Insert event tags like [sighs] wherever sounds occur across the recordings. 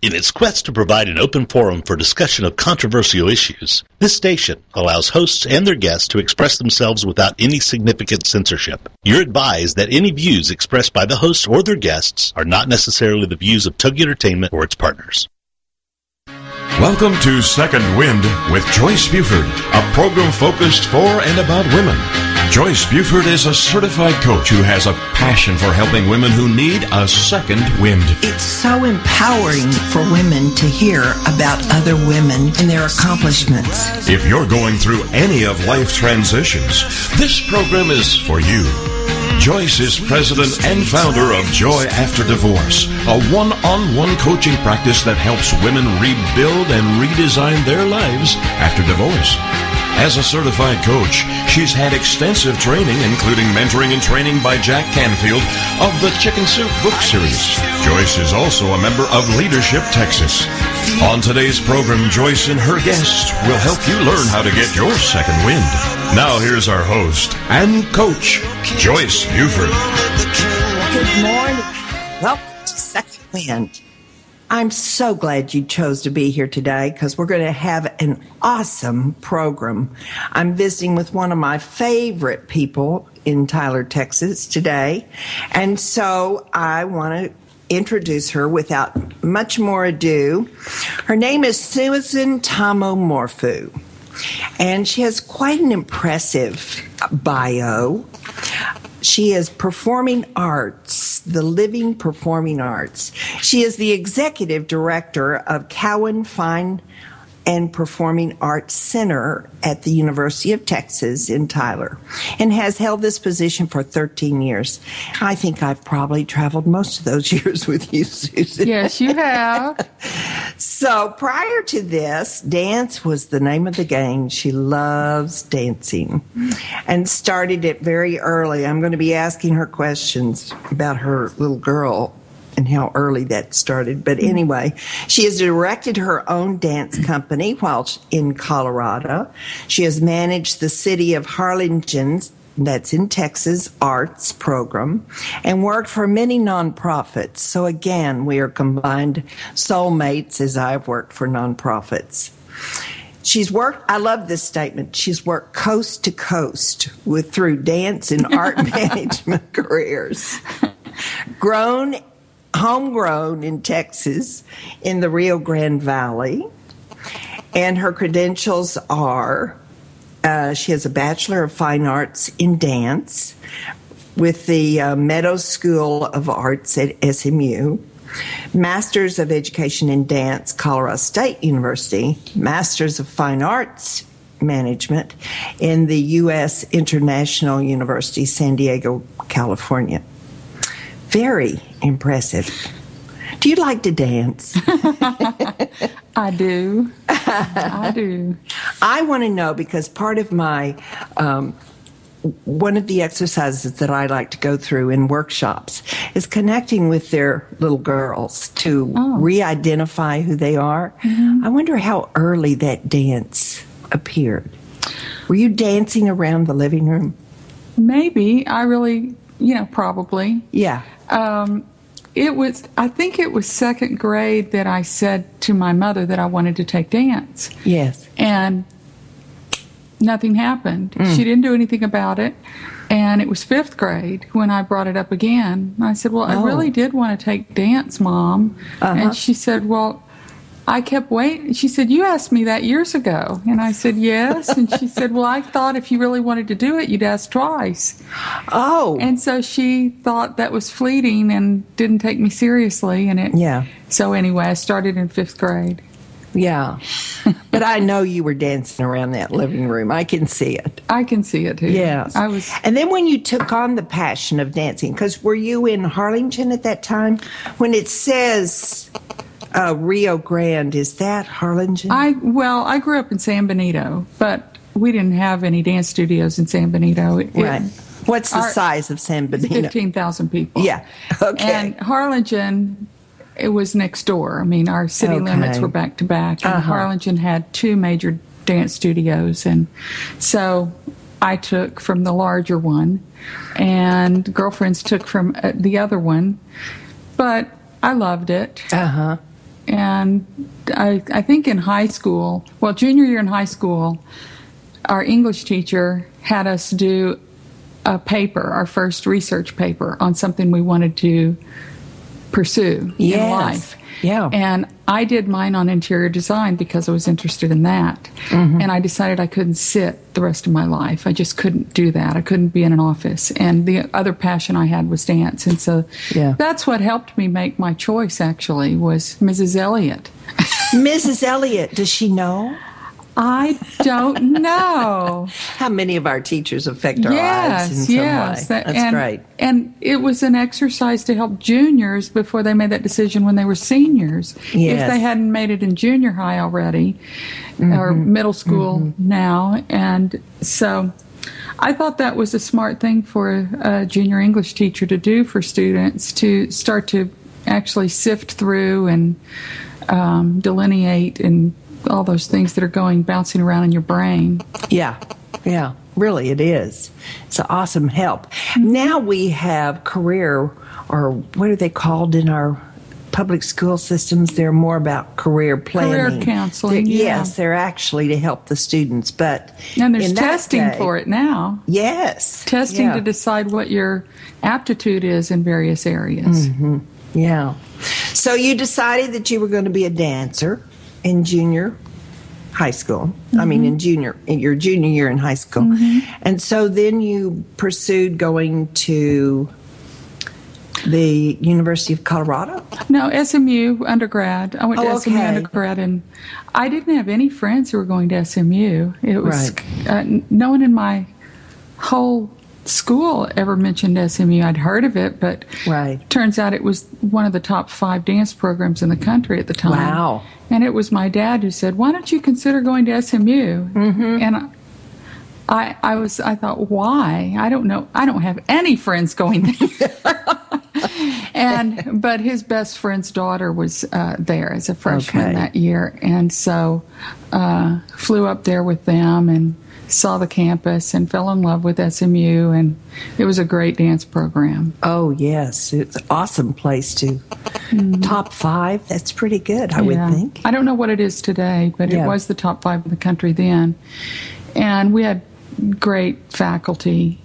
In its quest to provide an open forum for discussion of controversial issues, this station allows hosts and their guests to express themselves without any significant censorship. You're advised that any views expressed by the host or their guests are not necessarily the views of Tug Entertainment or its partners. Welcome to Second Wind with Joyce Buford, a program focused for and about women. Joyce Buford is a certified coach who has a passion for helping women who need a second wind. It's so empowering for women to hear about other women and their accomplishments. If you're going through any of life transitions, this program is for you. Joyce is president and founder of Joy After Divorce, a one on one coaching practice that helps women rebuild and redesign their lives after divorce. As a certified coach, she's had extensive training, including mentoring and training by Jack Canfield of the Chicken Soup book series. Joyce is also a member of Leadership Texas. On today's program, Joyce and her guests will help you learn how to get your second wind. Now, here's our host and coach, Joyce Buford. Good morning. Welcome to Second Wind. I'm so glad you chose to be here today because we're going to have an awesome program. I'm visiting with one of my favorite people in Tyler, Texas today. And so I want to introduce her without much more ado. Her name is Susan Thomae-Morphew. And she has quite an impressive bio. She is performing arts, the living performing arts. She is the executive director of Cowan Fine and Performing Arts Center at the University of Texas in Tyler and has held this position for 13 years. I think I've probably traveled most of those [laughs] years with you, Susan. Yes, you have. [laughs] so prior to this, dance was the name of the game. She loves dancing and started it very early. I'm going to be asking her questions about her little girl and how early that started. But mm-hmm. anyway, she has directed her own dance company while in Colorado. She has managed the city of Harlingen's that's in Texas arts program and worked for many nonprofits. So again, we are combined soulmates as I've worked for nonprofits. She's worked, I love this statement. She's worked coast to coast with through dance and art [laughs] management careers. Grown homegrown in Texas in the Rio Grande Valley. And her credentials are uh, she has a Bachelor of Fine Arts in Dance with the uh, Meadows School of Arts at SMU, Masters of Education in Dance, Colorado State University, Masters of Fine Arts Management in the U.S. International University, San Diego, California. Very impressive. Do you like to dance? [laughs] I do. I do. I want to know because part of my um, one of the exercises that I like to go through in workshops is connecting with their little girls to oh. re-identify who they are. Mm-hmm. I wonder how early that dance appeared. Were you dancing around the living room? Maybe. I really, you know, probably. Yeah. Um, it was, I think it was second grade that I said to my mother that I wanted to take dance. Yes. And nothing happened. Mm. She didn't do anything about it. And it was fifth grade when I brought it up again. I said, Well, oh. I really did want to take dance, Mom. Uh-huh. And she said, Well, I kept waiting. She said, You asked me that years ago. And I said, Yes. And she [laughs] said, Well, I thought if you really wanted to do it, you'd ask twice. Oh. And so she thought that was fleeting and didn't take me seriously. And it, yeah. So anyway, I started in fifth grade. Yeah. [laughs] but I know you were dancing around that living room. I can see it. I can see it too. Yes. I was. And then when you took on the passion of dancing, because were you in Harlingen at that time? When it says uh, Rio Grande. Is that Harlingen? I well, I grew up in San Benito, but we didn't have any dance studios in San Benito. It, right. What's the our, size of San Benito? Fifteen thousand people. Yeah. Okay. And Harlingen, it was next door. I mean, our city okay. limits were back to back, and uh-huh. Harlingen had two major dance studios, and so I took from the larger one, and girlfriends took from uh, the other one. But I loved it. Uh huh and I, I think in high school, well, junior year in high school, our English teacher had us do a paper, our first research paper on something we wanted to pursue Yes. in life. Yeah. And I did mine on interior design because I was interested in that. Mm-hmm. And I decided I couldn't sit the rest of my life. I just couldn't do that. I couldn't be in an office. And the other passion I had was dance. And so Yeah. that's what helped me make my choice actually was Mrs. Elliott. [laughs] Mrs. Elliott, does she know? I don't know. [laughs] How many of our teachers affect our lives in some way? That- That's and, great. And it was an exercise to help juniors before they made that decision when they were seniors. Yes. If they hadn't made it in junior high already, or Mm-hmm. middle school now. And so I thought that was a smart thing for a junior English teacher to do for students to start to actually sift through and um, delineate and all those things that are going bouncing around in your brain. Yeah, yeah, really, it is. It's an awesome help. Now we have career, or what are they called in our public school systems? They're more about career planning, Career counseling, They're- yeah. Yes, they're actually to help the students, but And there's testing day- for it now. Yes, Testing yeah. to decide what your aptitude is in various areas. Mm-hmm. Yeah. So you decided that you were going to be a dancer in junior high school. I mean, in junior, in your junior year in high school. And so then you pursued going to the University of Colorado. No, SMU undergrad. I went to Oh, SMU okay. undergrad, and I didn't have any friends who were going to SMU. It was Right. uh, no one in my whole school ever mentioned SMU. I'd heard of it, but Right. turns out it was one of the top five dance programs in the country at the time. Wow. And it was my dad who said, "Why don't you consider going to SMU?" Mm-hmm. And I, I, was, I thought, why? I don't know. I don't have any friends going there. [laughs] and but his best friend's daughter was uh, there as a freshman Okay. that year, and so uh, flew up there with them and saw the campus and fell in love with SMU, and it was a great dance program. Oh, yes. It's an awesome place to. Top five? That's pretty good, I Mm-hmm. Yeah. would think. I don't know what it is today, but Yeah. it was the top five in the country then. And we had great faculty.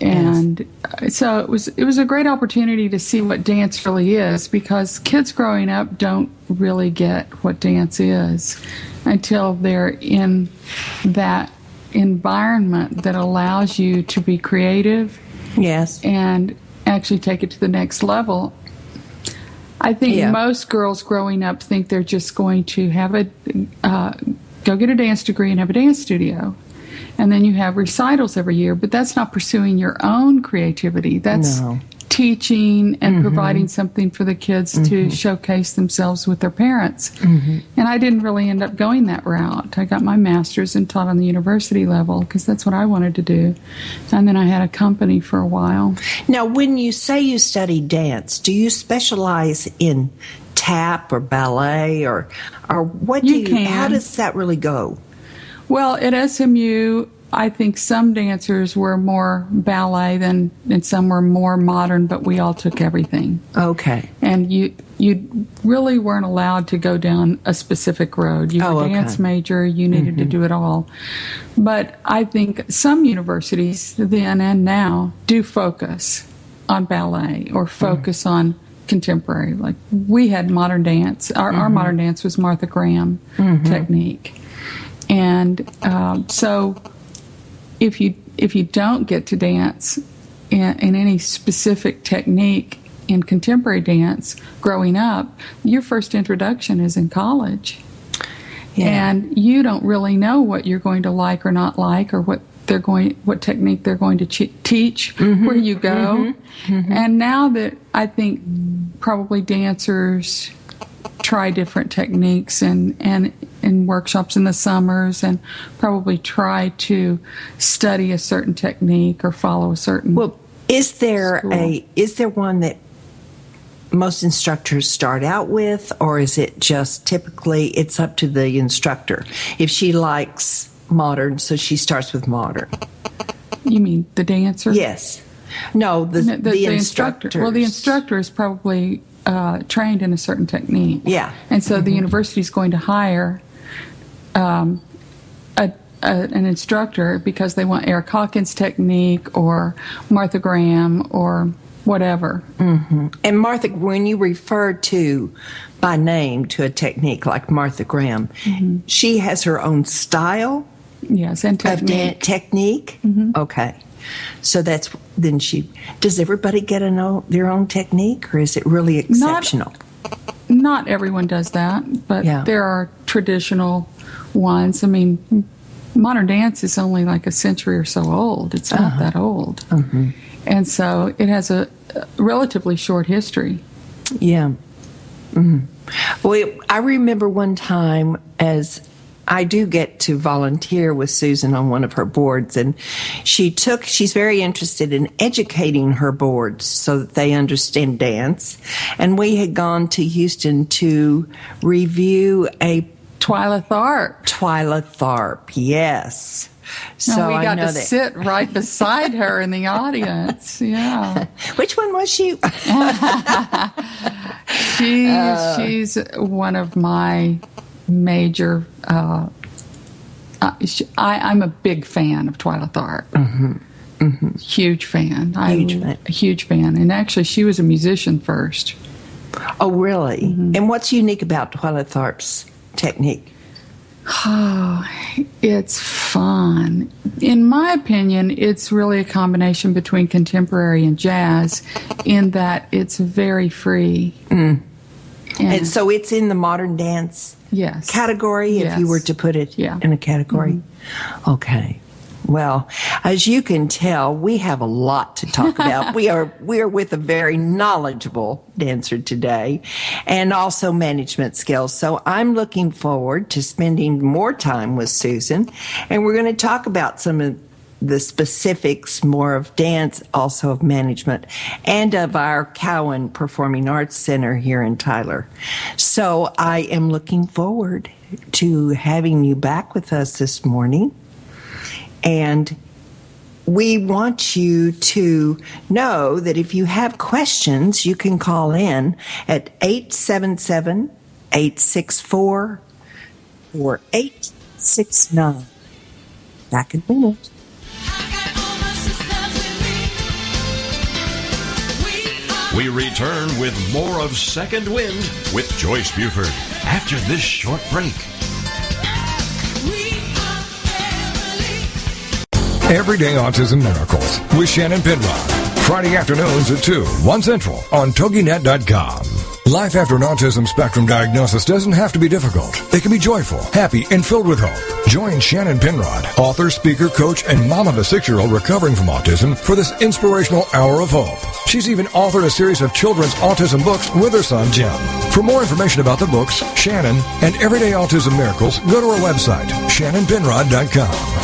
And uh, so it was it was a great opportunity to see what dance really is because kids growing up don't really get what dance is until they're in that environment that allows you to be creative Yes. and actually take it to the next level. I think Yeah. most girls growing up think they're just going to have a uh, go get a dance degree and have a dance studio, and then you have recitals every year. But that's not pursuing your own creativity. That's No. Teaching and mm-hmm. providing something for the kids to mm-hmm. showcase themselves with their parents. Mm-hmm. And I didn't really end up going that route. I got my master's and taught on the university level because that's what I wanted to do. And then I had a company for a while. Now, when you say you study dance, do you specialize in tap or ballet or or what You do you can. how does that really go? Well, at SMU, I think some dancers were more ballet than, and some were more modern, but we all took everything. Okay. And you you really weren't allowed to go down a specific road. You were Oh, a okay. Mm-hmm. dance major, you needed to do it all. But I think some universities then and now do focus on ballet or focus on contemporary. Like we had modern dance. Our, our modern dance was Martha Graham technique. And um, so if you if you don't get to dance in, in any specific technique in contemporary dance growing up, your first introduction is in college. Yeah. And you don't really know what you're going to like or not like or what they're going what technique they're going to che- teach Mm-hmm. where you go. And now that I think probably dancers try different techniques and and in workshops in the summers and probably try to study a certain technique or follow a certain Well, is there School. a is there one that most instructors start out with or is it just typically it's up to the instructor? If she likes modern so she starts with modern. You mean the dancer? Yes. No the, No, the, instructor. Well, the instructor is probably uh, trained in a certain technique. Yeah. And so the university is going to hire um, a, a, an instructor because they want Erick Hawkins' technique or Martha Graham or whatever. Mm-hmm. And Martha, when you refer to by name to a technique like Martha Graham, mm-hmm. she has her own style Yes, and technique. technique. Mm-hmm. Okay, so that's then she. Does everybody get a know their own technique, or is it really exceptional? Not everyone does that, but Yeah. there are traditional ones. I mean, modern dance is only like a century or so old. It's not Uh-huh. that old. Mm-hmm. And so it has a, relatively short history. Yeah. hmm Well, I remember one time as I do get to volunteer with Susan on one of her boards, and she took, she's very interested in educating her boards so that they understand dance. And we had gone to Houston to review a Twyla Tharp. Twyla Tharp, yes. So No, we got to that. sit right beside her in the audience. [laughs] Yeah. Which one was she? [laughs] She, she's one of my major. Uh, uh, I, I'm a big fan of Twyla Tharp. Huge fan. I'm Huge fan. a huge fan. And actually, she was a musician first. oh, really? And what's unique about Twyla Tharp's technique? [sighs] It's fun. In my opinion, it's really a combination between contemporary and jazz in that it's very free. Mm. And, And so it's in the modern dance yes. category, if you were to put it Yeah. in a category. Mm-hmm. Okay. Well, as you can tell, we have a lot to talk about. [laughs] we are we are with a very knowledgeable dancer today, and also management skills. So I'm looking forward to spending more time with Susan, and we're going to talk about some of the specifics more of dance, also of management, and of our Cowan Performing Arts Center here in Tyler. So I am looking forward to having you back with us this morning. And we want you to know that if you have questions, you can call in at 877 864 4869. Back in a minute. We return with more of Second Wind with Joyce Buford after this short break. Everyday Autism Miracles with Shannon Penrod. Friday afternoons at 2, 1 Central on TogiNet.com. Life after an autism spectrum diagnosis doesn't have to be difficult. It can be joyful, happy, and filled with hope. Join Shannon Penrod, author, speaker, coach, and mom of a six-year-old recovering from autism for this inspirational hour of hope. She's even authored a series of children's autism books with her son, Jim. For more information about the books, Shannon, and Everyday Autism Miracles, go to her website, shannonpenrod.com.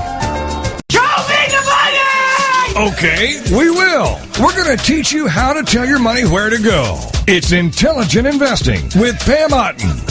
Okay, we will. We're going to teach you how to tell your money where to go. It's Intelligent Investing with Pam Otten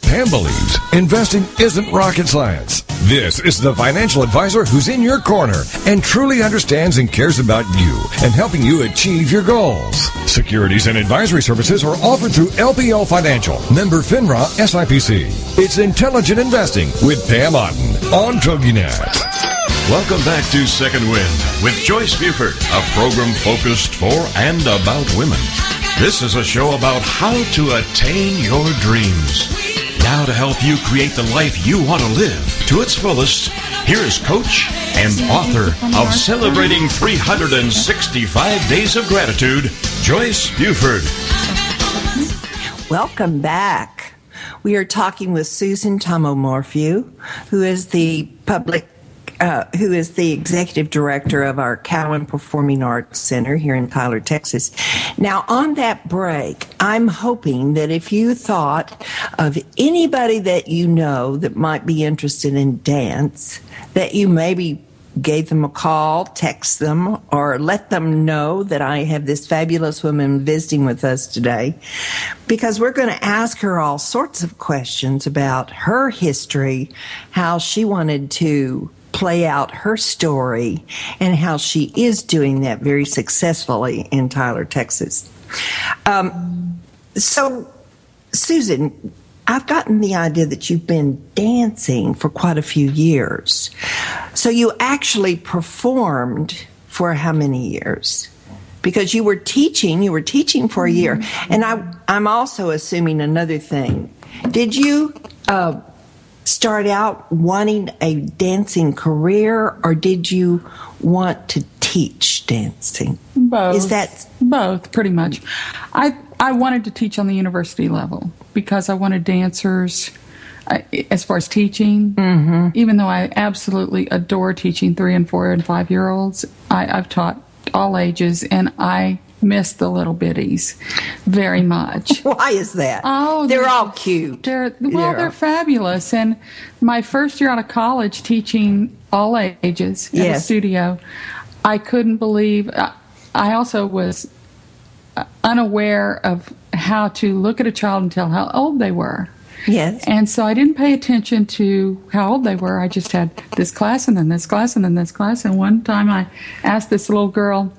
Pam believes investing isn't rocket science. This is the financial advisor who's in your corner and truly understands and cares about you and helping you achieve your goals. Securities and advisory services are offered through LPL Financial, member FINRA SIPC. It's intelligent investing with Pam Otten on TogiNet. Welcome back to Second Wind with Joyce Buford, a program focused for and about women. This is a show about how to attain your dreams. Now to help you create the life you want to live to its fullest, here is coach and author of Celebrating 365 Days of Gratitude, Joyce Buford. Welcome back. We are talking with Susan Thomae-Morphew, who is the public uh, who is the executive director of our Cowan Performing Arts Center here in Tyler, Texas. Now, on that break, I'm hoping that if you thought of anybody that you know that might be interested in dance, that you maybe gave them a call, text them, or let them know that I have this fabulous woman visiting with us today because we're going to ask her all sorts of questions about her history, how she wanted to play out her story and how she is doing that very successfully in Tyler, Texas. Um, so, Susan, I've gotten the idea that you've been dancing for quite a few years. So, you actually performed for how many years? Because you were teaching, you were teaching for a year. And I, I'm also assuming another thing. Did you uh, start out wanting a dancing career or did you want to teach dancing? Both. Is that both pretty much? I I wanted to teach on the university level because I wanted dancers uh, as far as teaching. Mm-hmm. Even though I absolutely adore teaching three and four and five year olds, I, I've taught all ages and I miss the little bitties very much. [laughs] Why is that? Oh, they're, they're all cute. They're well, they're fabulous. And my first year out of college, teaching all ages yes. a studio, I couldn't believe. Uh, I also was uh, unaware of how to look at a child and tell how old they were. Yes. And so I didn't pay attention to how old they were. I just had this class and then this class and then this class. And one time I asked this little girl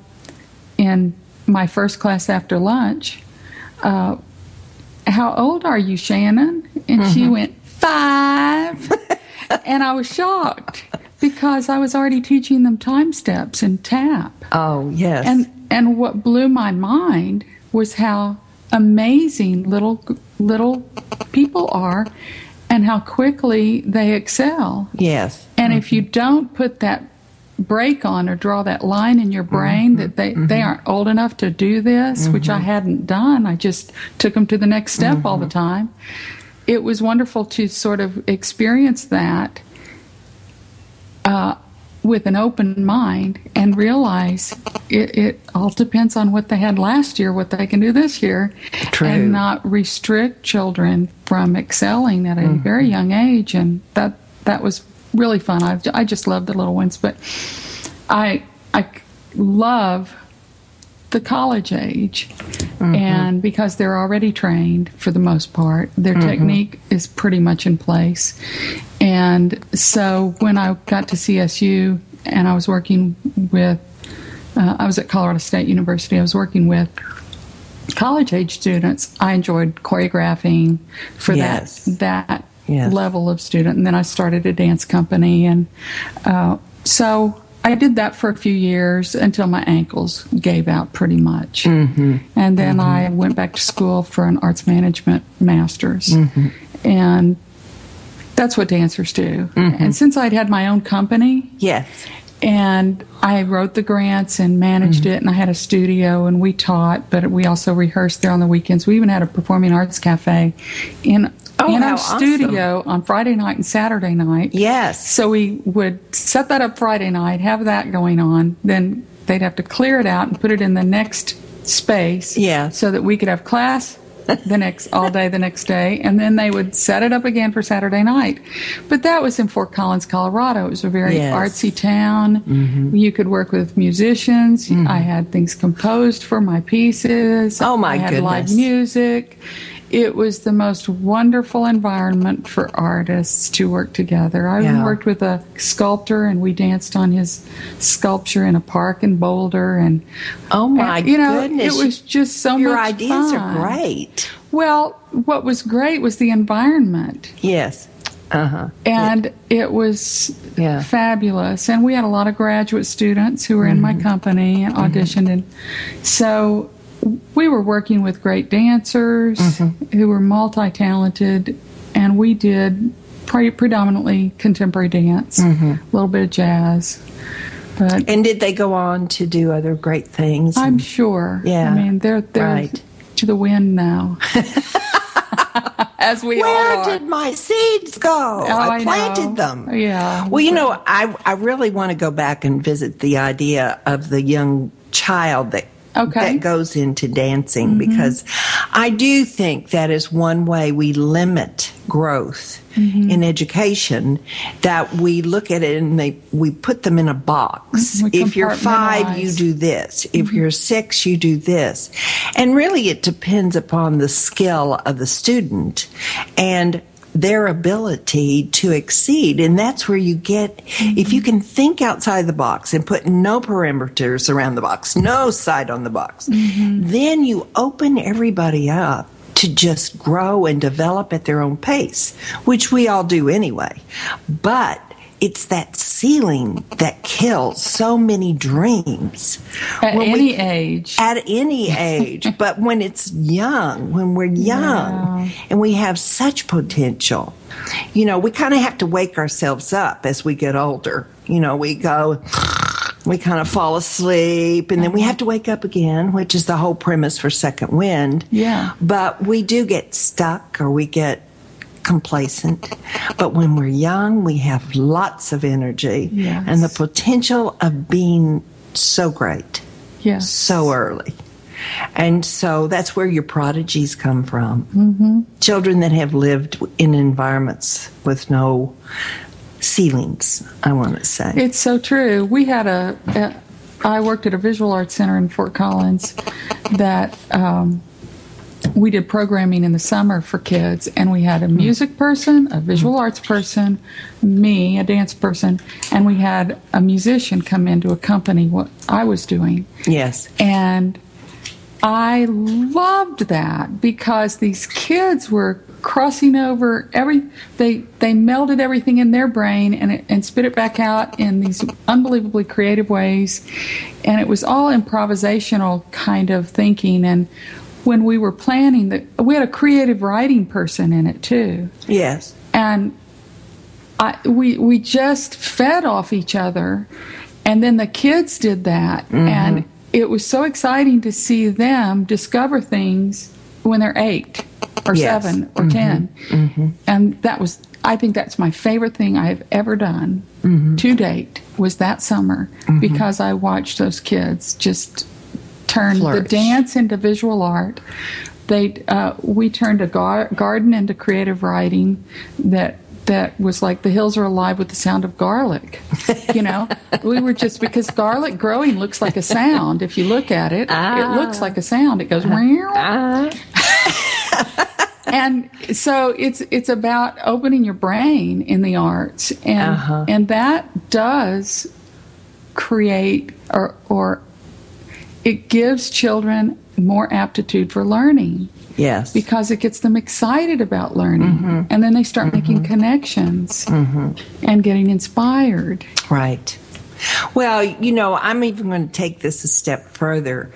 in my first class after lunch, uh, how old are you, Shannon? And mm-hmm. she went, five. [laughs] and I was shocked because I was already teaching them time steps and tap. Oh, yes. And and what blew my mind was how amazing little little people are and how quickly they excel. Yes. And mm-hmm. if you don't put that break on or draw that line in your brain mm-hmm, that they, mm-hmm. they aren't old enough to do this, mm-hmm. which I hadn't done. I just took them to the next step all the mm-hmm. time. It was wonderful to sort of experience that uh, with an open mind and realize it, it, all depends on what they had last year, what they can do this year, True. and not restrict children from excelling at a mm-hmm. very young age. And that that was really fun. I, I just love the little ones, but I I love the college age, mm-hmm. and because they're already trained for the most part, their mm-hmm. technique is pretty much in place. And so when I got to CSU and I was working with, uh, I was at Colorado State University. I was working with college age students. I enjoyed choreographing for yes. that that yes. level of student. And then I started a dance company. And uh, so I did that for a few years until my ankles gave out pretty much. Mm-hmm. And then mm-hmm. I went back to school for an arts management master's. Mm-hmm. And that's what dancers do. Mm-hmm. And since I'd had my own company, yes, and I wrote the grants and managed mm-hmm. it, and I had a studio, and we taught, but we also rehearsed there on the weekends. We even had a performing arts cafe in oh, in our studio on Friday night and Saturday night. Yes. So we would set that up Friday night, have that going on, then they'd have to clear it out and put it in the next space. Yeah. So that we could have class the next all day the next day and then they would set it up again for Saturday night. But that was in Fort Collins, Colorado. It was a very yes. artsy town. Mm-hmm. You could work with musicians. Mm-hmm. I had things composed for my pieces. Oh my I had goodness. live music it was the most wonderful environment for artists to work together. I yeah. worked with a sculptor, and we danced on his sculpture in a park in Boulder. And oh my and, you know, goodness, it was just so your much Your ideas fun. are great. Well, what was great was the environment. Yes. Uh-huh. And it, it was yeah. fabulous. And we had a lot of graduate students who were mm-hmm. in my mm-hmm. company and auditioned. Mm-hmm. And so we were working with great dancers mm-hmm. who were multi talented, and we did pre- predominantly contemporary dance, a little bit of jazz. But And did they go on to do other great things? I'm sure. Yeah, I mean, they're they're right. to the wind now. [laughs] [laughs] As we all Where are. did my seeds go? Oh, I planted know. them. Yeah. Well, you know, I I really want to go back and visit the idea of the young child that Okay. Mm-hmm. that goes into dancing because I do think that is one way we limit growth Mm-hmm. in education that we look at it and they we put them in a box. We if you're 5 you do this. If Mm-hmm. you're 6 you do this. And really it depends upon the skill of the student and their ability to exceed. And that's where you get, if you can think outside the box and put no perimeters around the box, no side on the box, then you open everybody up to just grow and develop at their own pace, which we all do anyway. But it's that ceiling that kills so many dreams. At When any we- age. at any age, [laughs] but when it's young, when we're young and we have such potential, you know, we kind of have to wake ourselves up as we get older. You know, we go, we kind of fall asleep and then we uh-huh. have to wake up again, which is the whole premise for Second Wind. Yeah. But we do get stuck or we get complacent. But when we're young, we have lots of energy Yes. and the potential of being so great yes. so early. And so that's where your prodigies come from. Mm-hmm. Children that have lived in environments with no ceilings, I want to say. It's so true. We had a, a I worked at a visual arts center in Fort Collins that um, we did programming in the summer for kids, and we had a hmm. music person, a visual arts person, me, a dance person, and we had a musician come in to accompany what I was doing. yes. And I loved that because these kids were crossing over every they they melded everything in their brain and it, and spit it back out in these unbelievably creative ways and it was all improvisational kind of thinking and when we were planning that we had a creative writing person in it too. Yes. and I, we we just fed off each other, and then the kids did that, mm-hmm. and it was so exciting to see them discover things when they're eight or Yes. seven or mm-hmm. 10 mm-hmm. and that was I think that's my favorite thing I've ever done to date was that summer because I watched those kids just turn Flourish. the dance into visual art. They uh, we turned a gar- garden into creative writing that that was like the hills are alive with the sound of garlic. You know, [laughs] we were just because garlic growing looks like a sound. If you look at it, it looks like a sound. It goes meow. [laughs] and so it's it's about opening your brain in the arts and Uh-huh. and that does create or or it gives children more aptitude for learning Yes. because it gets them excited about learning mm-hmm. and then they start mm-hmm. making connections mm-hmm. and getting inspired Right. Well, you know, I'm even going to take this a step further.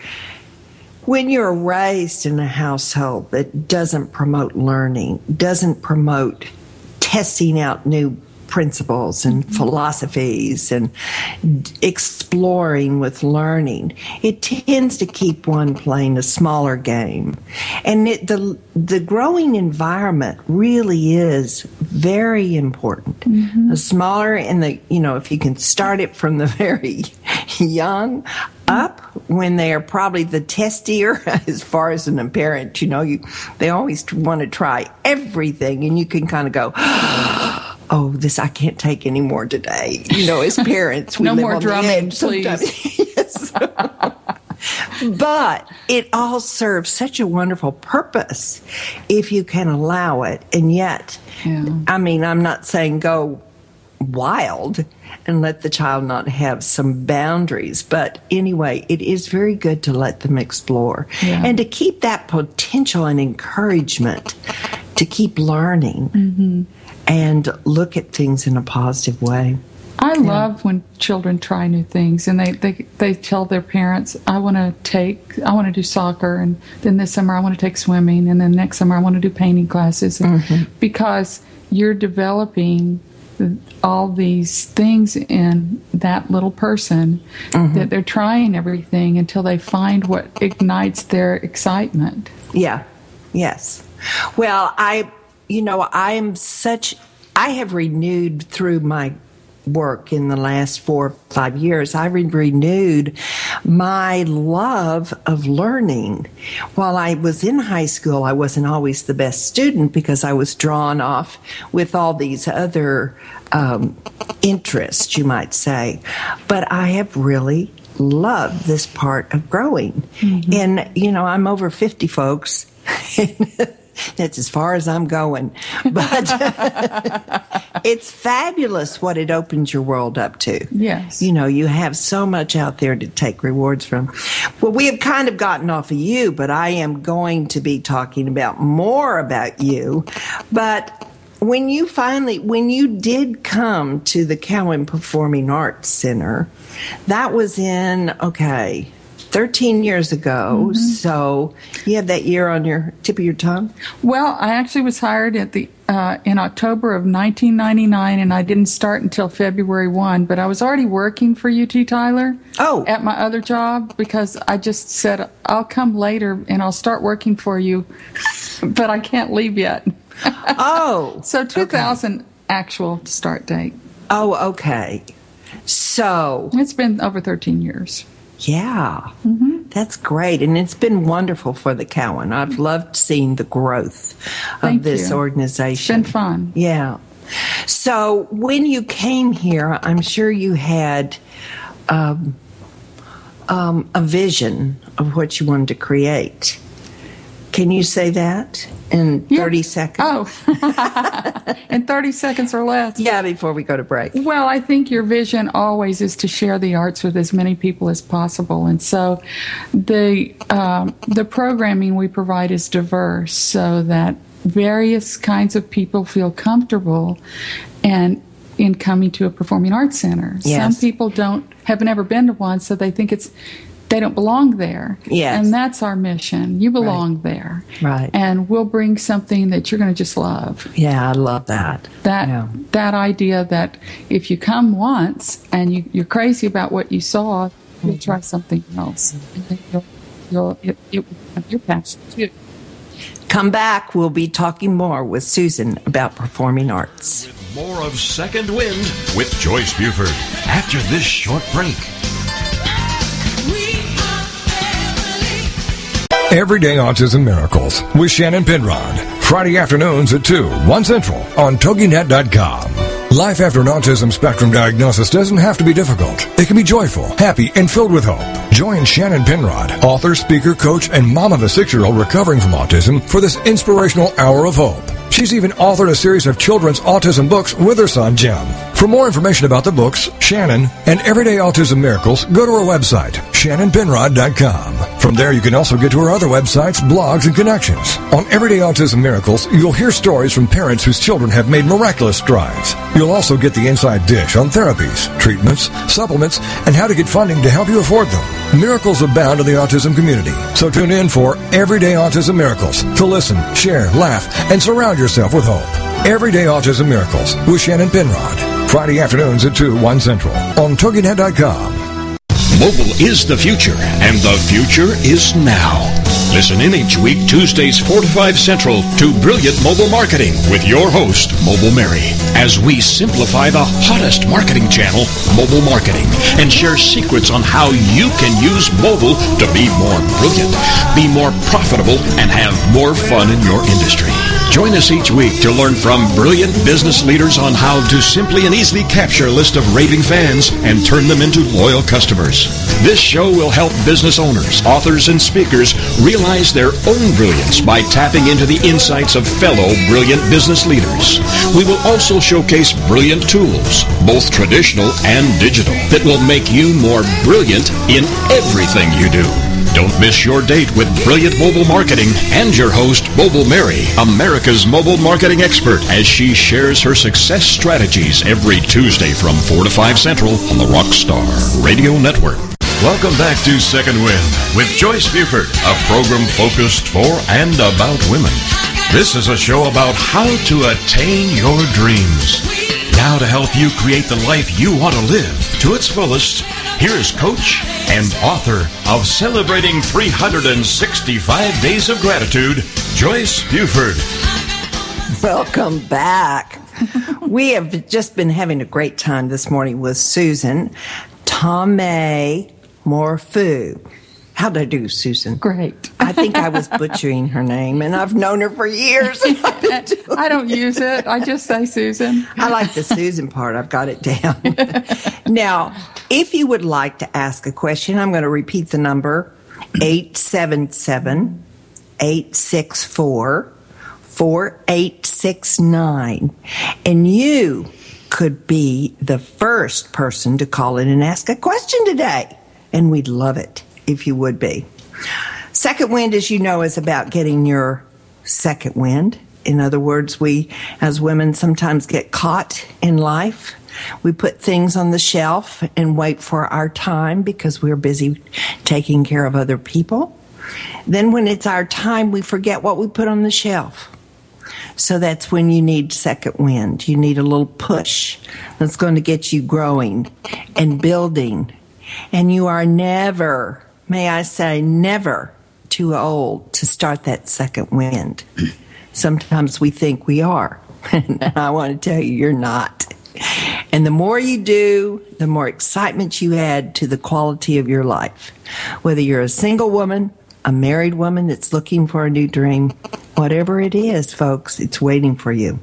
When you're raised in a household that doesn't promote learning, doesn't promote testing out new principles and mm-hmm. philosophies and exploring with learning, it tends to keep one playing a smaller game. And it, the the growing environment really is very important. Mm-hmm. The smaller and the you know if you can start it from the [laughs] very young up when they are probably the testier [laughs] as far as an parent you know you they always want to try everything and you can kind of go [gasps] [laughs] oh this i can't take anymore today you know as [laughs] parents we No live more on the edge sometimes. [laughs] yes. but it all serves such a wonderful purpose if you can allow it and yet Yeah. i mean i'm not saying go wild and let the child not have some boundaries. But anyway, it is very good to let them explore Yeah. and to keep that potential and encouragement to keep learning mm-hmm. And look at things in a positive way. I love when children try new things and they, they, they tell their parents, I want to take, I want to do soccer, and then this summer I want to take swimming, and then next summer I want to do painting classes. And Because you're developing all these things in that little person mm-hmm. that they're trying everything until they find what ignites their excitement. Yeah. Yes. Well, I, you know, I'm such, I have renewed through my work in the last four or five years, I re- renewed my love of learning. While I was in high school, I wasn't always the best student because I was drawn off with all these other um, interests, you might say. But I have really loved this part of growing. Mm-hmm. And, you know, I'm over 50 folks. [laughs] That's as far as I'm going. But [laughs] it's fabulous what it opens your world up to. Yes. You know, you have so much out there to take rewards from. Well, we have kind of gotten off of you, but I am going to be talking about more about you. But when you finally, when you did come to the Cowan Performing Arts Center, that was in, okay, 13 years ago. Mm-hmm. So you have that year on your tip of your tongue? Well, I actually was hired at the uh, in October of 1999, and I didn't start until February 1. But I was already working for UT Tyler. Oh. At my other job because I just said I'll come later and I'll start working for you, but I can't leave yet. [laughs] oh. so 2000 okay. actual start date. Oh, okay. So it's been over 13 years. Yeah, mm-hmm. that's great. And it's been wonderful for the Cowan. I've loved seeing the growth of Thank this you. organization. It's been fun. Yeah. So when you came here, I'm sure you had um, um, a vision of what you wanted to create. Can you say that in yeah. 30 seconds? Oh, [laughs] [laughs] in 30 seconds or less. Yeah, before we go to break. Well, I think your vision always is to share the arts with as many people as possible. And so the, um, the programming we provide is diverse so that various kinds of people feel comfortable and in coming to a performing arts center. Yes. Some people don't have never been to one, so they think it's they don't belong there. Yes. And that's our mission. You belong right. there. Right. And we'll bring something that you're going to just love. Yeah, I love that. That yeah. that idea that if you come once and you, you're crazy about what you saw, you'll mm-hmm. try something else. And then you'll, you'll, it, it will become your passion too. Come back. We'll be talking more with Susan about performing arts. With more of Second Wind with Joyce Buford after this short break. Everyday Autism Miracles with Shannon Penrod. Friday afternoons at 2, 1 Central on TogiNet.com. Life after an autism spectrum diagnosis doesn't have to be difficult. It can be joyful, happy, and filled with hope. Join Shannon Penrod, author, speaker, coach, and mom of a six-year-old recovering from autism for this inspirational hour of hope. She's even authored a series of children's autism books with her son, Jim. For more information about the books, Shannon, and Everyday Autism Miracles, go to her website, shannonpenrod.com. From there, you can also get to her other websites, blogs, and connections. On Everyday Autism Miracles, you'll hear stories from parents whose children have made miraculous strides. You'll also get the inside dish on therapies, treatments, supplements, and how to get funding to help you afford them. Miracles abound in the autism community. So tune in for Everyday Autism Miracles to listen, share, laugh, and surround yourself with hope. Everyday Autism Miracles with Shannon Penrod. Friday afternoons at 2, 1 Central on TogiNet.com. Mobile is the future, and the future is now. Listen in each week, Tuesdays 4 to 5 Central, to Brilliant Mobile Marketing with your host, Mobile Mary, as we simplify the hottest marketing channel, mobile marketing, and share secrets on how you can use mobile to be more brilliant, be more profitable, and have more fun in your industry. Join us each week to learn from brilliant business leaders on how to simply and easily capture a list of raving fans and turn them into loyal customers. This show will help business owners, authors, and speakers realize their own brilliance by tapping into the insights of fellow brilliant business leaders. We will also showcase brilliant tools, both traditional and digital, that will make you more brilliant in everything you do. Don't miss your date with brilliant mobile marketing and your host, Mobile Mary, America's mobile marketing expert, as she shares her success strategies every Tuesday from 4 to 5 Central on the Rockstar Radio Network. Welcome back to Second Wind with Joyce Buford, a program focused for and about women. This is a show about how to attain your dreams. Now, to help you create the life you want to live to its fullest, here's coach and author of Celebrating 365 Days of Gratitude, Joyce Buford. Welcome back. we have just been having a great time this morning with Susan Tomei Morfu. How'd I do, Susan? Great. I think I was butchering her name, and I've known her for years. [laughs] I don't use it. I just say Susan. I like the Susan part. I've got it down. [laughs] now, if you would like to ask a question, I'm going to repeat the number 877 864 4869. And you could be the first person to call in and ask a question today. And we'd love it if you would be. Second wind, as you know, is about getting your second wind. In other words, we as women sometimes get caught in life. We put things on the shelf and wait for our time because we're busy taking care of other people. Then, when it's our time, we forget what we put on the shelf. So that's when you need second wind. You need a little push that's going to get you growing and building. And you are never, may I say, never too old to start that second wind. Sometimes we think we are. [laughs] And I want to tell you, you're not. And the more you do, the more excitement you add to the quality of your life. Whether you're a single woman, a married woman that's looking for a new dream, whatever it is, folks, it's waiting for you.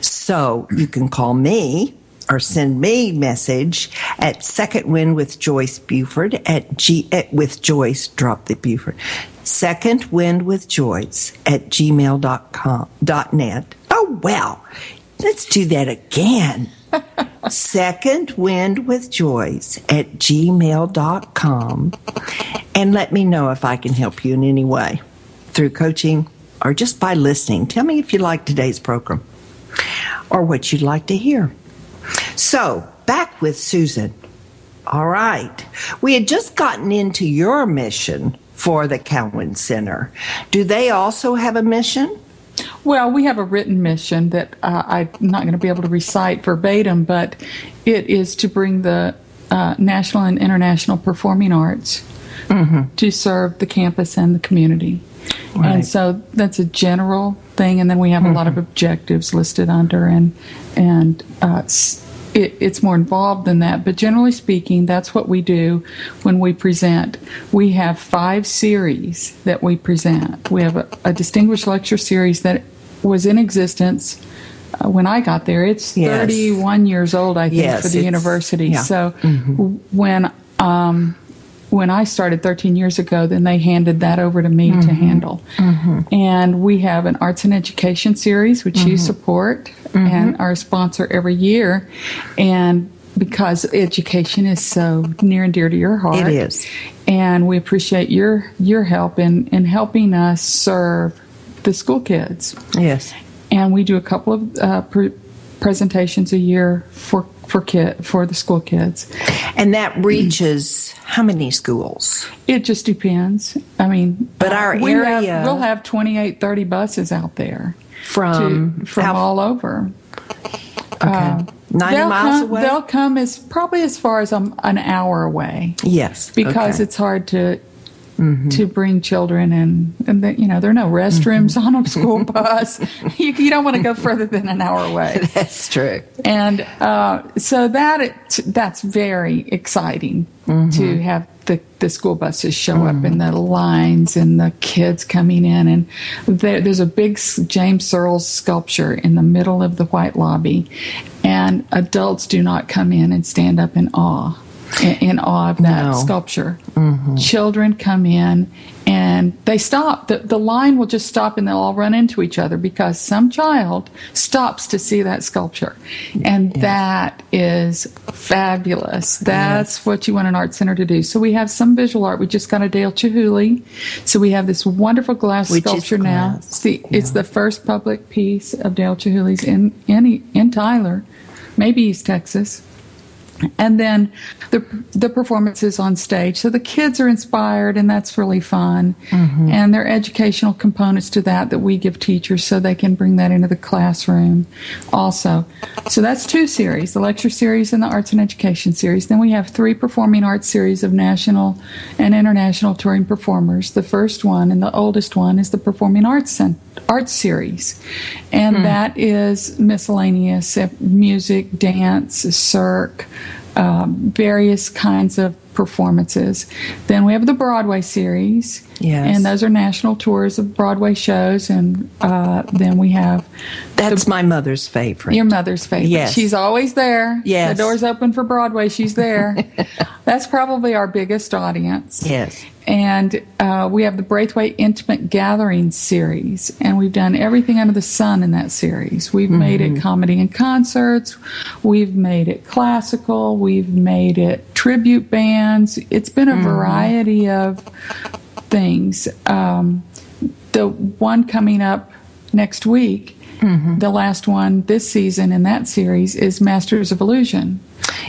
So you can call me or send me a message at second wind with Joyce Buford at G with Joyce drop the Buford. Second wind with Joyce at gmail.com dot net. Oh well. Let's do that again. [laughs] Second Wind with Joyce at gmail.com and let me know if I can help you in any way through coaching or just by listening. Tell me if you like today's program or what you'd like to hear. So, back with Susan. All right. We had just gotten into your mission for the Cowan Center. Do they also have a mission? Well, we have a written mission that uh, I'm not going to be able to recite verbatim, but it is to bring the uh, national and international performing arts mm-hmm. to serve the campus and the community. Right. And so that's a general thing, and then we have mm-hmm. a lot of mm-hmm. objectives listed under, and and uh, it, it's more involved than that. But generally speaking, that's what we do when we present. We have five series that we present. We have a, a distinguished lecture series that was in existence uh, when I got there. It's yes. 31 years old, I think, yes, for the university. Yeah. So mm-hmm. when um, when I started 13 years ago, then they handed that over to me mm-hmm. to handle. Mm-hmm. And we have an arts and education series, which you mm-hmm. support mm-hmm. and are a sponsor every year. And because education is so near and dear to your heart. It is. And we appreciate your your help in, in helping us serve the school kids. Yes. And we do a couple of uh, pre- presentations a year for for kid for the school kids. And that reaches how many schools? It just depends. I mean, but our we area have, we'll have 28 30 buses out there from to, from how, all over. Okay. Uh, 90 miles come, away? They'll come as probably as far as um, an hour away. Yes. Because okay. it's hard to mm-hmm. to bring children and and the, you know there are no restrooms mm-hmm. on a school [laughs] bus. you, you, don't want to go further than an hour away. [laughs] That's true. And uh, so that it, that's very exciting mm-hmm. to have the, the school buses show up and the lines and the kids coming in and there, there's a big James Surls sculpture in the middle of the white lobby and adults do not come in and stand up in awe in, awe of that no. sculpture. Mm-hmm. Children come in and they stop. The, the line will just stop and they'll all run into each other because some child stops to see that sculpture. And yes. that is fabulous. That's yes. what you want an art center to do. So we have some visual art. We just got a Dale Chihuly. So we have this wonderful glass Which sculpture now. It's the, yeah. it's the first public piece of Dale Chihuly's in, in, in Tyler, maybe East Texas. And then the the performances on stage. So the kids are inspired, and that's really fun. Mm-hmm. And there are educational components to that that we give teachers so they can bring that into the classroom. Also, so that's two series: the lecture series and the arts and education series. Then we have three performing arts series of national and international touring performers. The first one and the oldest one is the Performing Arts Arts series, and mm. that is miscellaneous uh, music, dance, cirque um, various kinds of performances. Then we have the Broadway series, yes. and those are national tours of Broadway shows. And uh, then we have that's the, my mother's favorite. Your mother's favorite. Yes, she's always there. Yes, the door's open for Broadway. She's there. [laughs] that's probably our biggest audience. Yes, and uh, we have the Braithwaite Intimate Gathering series, and we've done everything under the sun in that series. We've mm-hmm. made it comedy and concerts, we've made it classical, we've made it tribute bands. It's been a mm-hmm. variety of things. Um, the one coming up next week Mm-hmm. The last one this season in that series is Masters of Illusion.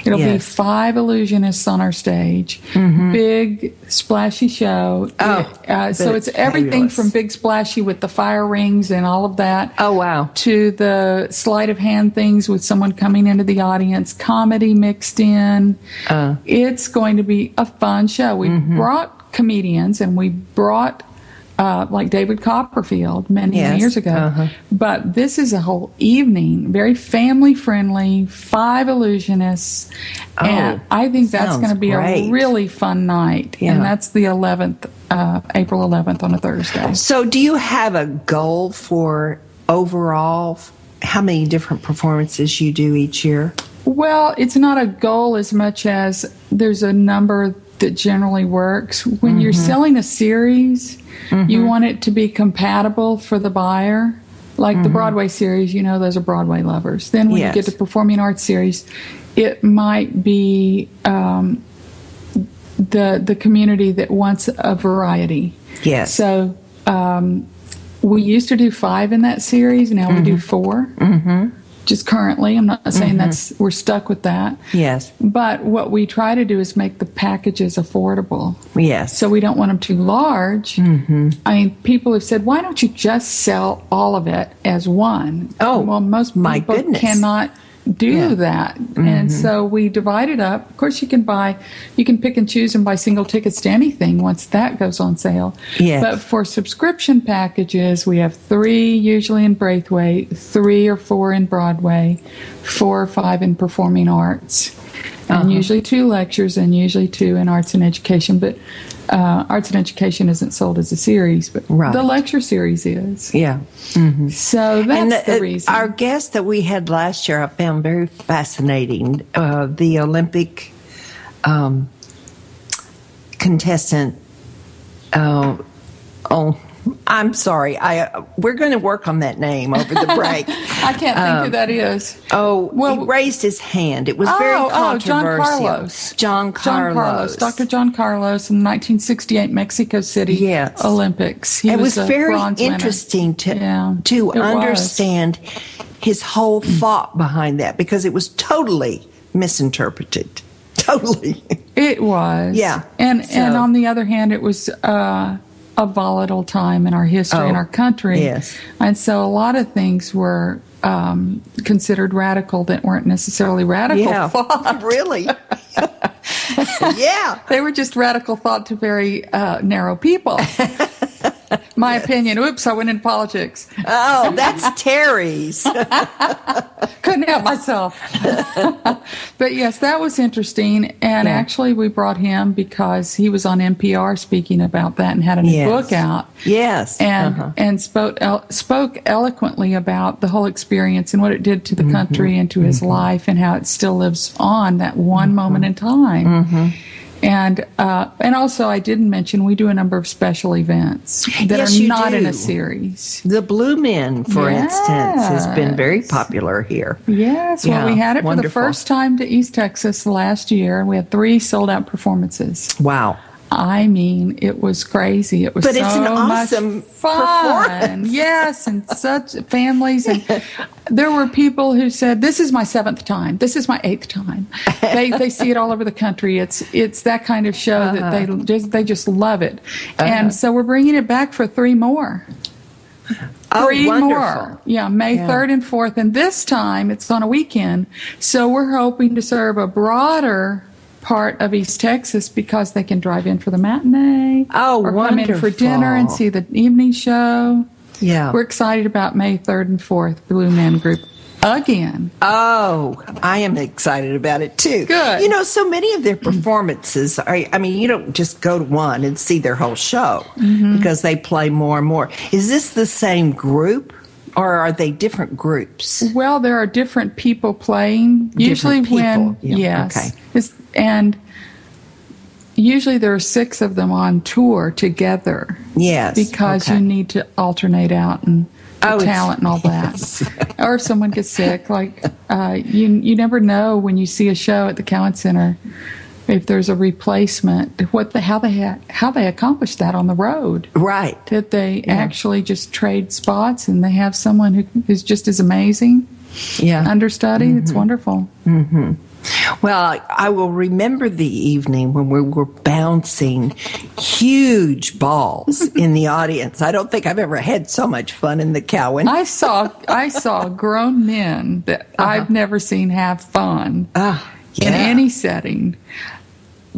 It'll yes. be five illusionists on our stage. Mm-hmm. Big splashy show. Oh, uh, so it's everything from big splashy with the fire rings and all of that. Oh wow! To the sleight of hand things with someone coming into the audience, comedy mixed in. Uh. It's going to be a fun show. We mm-hmm. brought comedians and we brought uh, like David Copperfield many, yes. many years ago. Uh-huh. But this is a whole evening, very family friendly, five illusionists. Oh, and I think that's going to be great. a really fun night. Yeah. And that's the 11th, uh, April 11th on a Thursday. So, do you have a goal for overall how many different performances you do each year? Well, it's not a goal as much as there's a number that generally works. When mm-hmm. you're selling a series, mm-hmm. you want it to be compatible for the buyer. Like mm-hmm. the Broadway series, you know, those are Broadway lovers. Then when yes. you get to performing arts series, it might be um, the the community that wants a variety. Yes. So um, we used to do five in that series. Now we do mm-hmm. 4 mm-hmm just currently. I'm not saying mm-hmm. that's we're stuck with that. Yes. But what we try to do is make the packages affordable. Yes. So we don't want them too large. Mm-hmm. I mean, people have said, why don't you just sell all of it as one? Oh, well, most my people goodness. cannot do yeah. that. Mm-hmm. And so we divide it up. Of course, you can buy, you can pick and choose and buy single tickets to anything once that goes on sale. Yes. But for subscription packages, we have three usually in Braithwaite, three or four in Broadway, four or five in performing arts. And uh-huh. usually two lectures and usually two in arts and education. But uh, arts and education isn't sold as a series, but right. the lecture series is. Yeah. Mm-hmm. So that's and, the uh, reason. Our guest that we had last year, I found very fascinating. Uh, the Olympic um, contestant. Uh, oh, I'm sorry. I we're going to work on that name over the break. [laughs] I can't think um, who that is. Oh, well, he raised his hand. It was oh, very controversial. Oh, John Carlos. John Carlos. John Carlos. Dr. John Carlos in the 1968 Mexico City yes. Olympics. He it was, was very interesting to yeah, to understand was. his whole thought behind that because it was totally misinterpreted. [laughs] Totally. It was. Yeah. And so. and on the other hand, it was. Uh, a volatile time in our history oh, in our country. Yes. And so a lot of things were um, considered radical that weren't necessarily radical yeah, [laughs] thought. really? [laughs] yeah. They were just radical thought to very uh, narrow people. [laughs] [laughs] My yes. opinion. Oops, I went into politics. Oh, that's Terry's. [laughs] Couldn't help myself. [laughs] but yes, that was interesting. And yeah. actually, we brought him because he was on NPR speaking about that and had a new yes. book out. Yes. And uh-huh. and spoke spoke eloquently about the whole experience and what it did to the mm-hmm. country and to his mm-hmm. life and how it still lives on that one mm-hmm. moment in time. And uh, and also, I didn't mention we do a number of special events that yes, are not do. in a series. The Blue Men, for yes. instance, has been very popular here. Yes, yeah, well, we had it wonderful. for the first time to East Texas last year, and we had three sold out performances. Wow. I mean, it was crazy. It was but so it's an awesome much fun. Yes, and such families and [laughs] there were people who said, "This is my seventh time. This is my eighth time." They they see it all over the country. It's it's that kind of show uh-huh. that they uh-huh. just they just love it, uh-huh. and so we're bringing it back for three more. Oh, three wonderful. more. Yeah, May yeah. 3rd and 4th. And this time it's on a weekend. So we're hoping to serve a broader part of East Texas because they can drive in for the matinee. Oh, or wonderful. come in for dinner and see the evening show. Yeah. We're excited about May 3rd and 4th, Blue Man Group again. Oh, I am excited about it too. Good. You know, so many of their performances are, I mean, you don't just go to one and see their whole show mm-hmm. because they play more and more. Is this the same group? Or are they different groups? Well, there are different people playing. Different usually, people. when yeah. yes, okay. and usually there are six of them on tour together. Yes, because okay. you need to alternate out and oh, talent and all that. [laughs] Yes. or if someone gets sick, like uh, you, you never know when you see a show at the Cowan Center if there's a replacement, what the, how they ha- how they accomplish that on the road, right? That they yeah. actually just trade spots and they have someone who is just as amazing. Yeah, understudy. Mm-hmm. It's wonderful. Mm-hmm. Well, I will remember the evening when we were bouncing huge balls [laughs] in the audience. I don't think I've ever had so much fun in the Cowan. I saw I saw grown men that uh-huh. I've never seen have fun uh, yeah. in any setting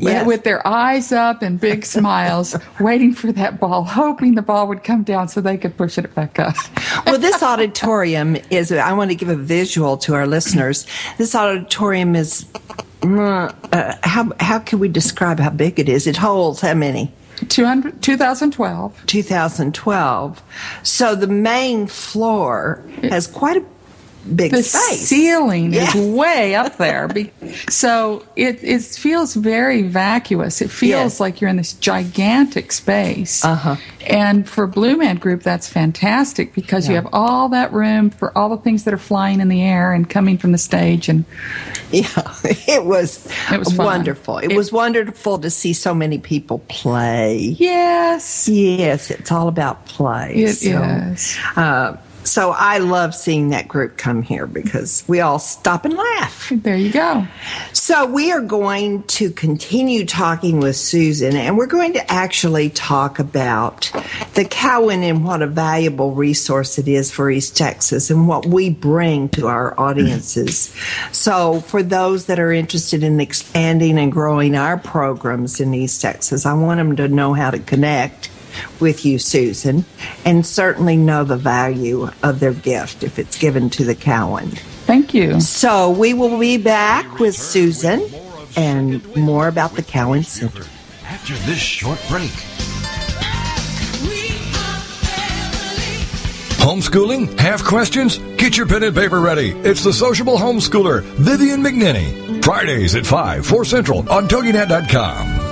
yes. with their eyes up and big smiles, [laughs] waiting for that ball, hoping the ball would come down so they could push it back up. well, this auditorium is, I want to give a visual to our listeners. This auditorium is, uh, how, how can we describe how big it is? It holds how many? 2012. 2012. So the main floor has quite a big the space. ceiling is [laughs] way up there. so it, it feels very vacuous. It feels yes. like you're in this gigantic space. Uh-huh. And for Blue Man Group, that's fantastic because yeah. you have all that room for all the things that are flying in the air and coming from the stage. And yeah, [laughs] it was, it was wonderful. It, it was wonderful to see so many people play. Yes. Yes, it's all about play. It so, is. Uh, so I love seeing that group come here because we all stop and laugh. There you go. So we are going to continue talking with Susan and we're going to actually talk about the Cowan and what a valuable resource it is for East Texas and what we bring to our audiences. so for those that are interested in expanding and growing our programs in East Texas, I want them to know how to connect with you, Susan, and certainly know the value of their gift if it's given to the Cowan. Thank you. So we will be back with Susan and more about the Cowan Center. After this short break. Homeschooling? Have questions? Get your pen and paper ready. It's the sociable homeschooler, Vivian McNinney. Fridays at 5, 4 Central on TogiNet.com.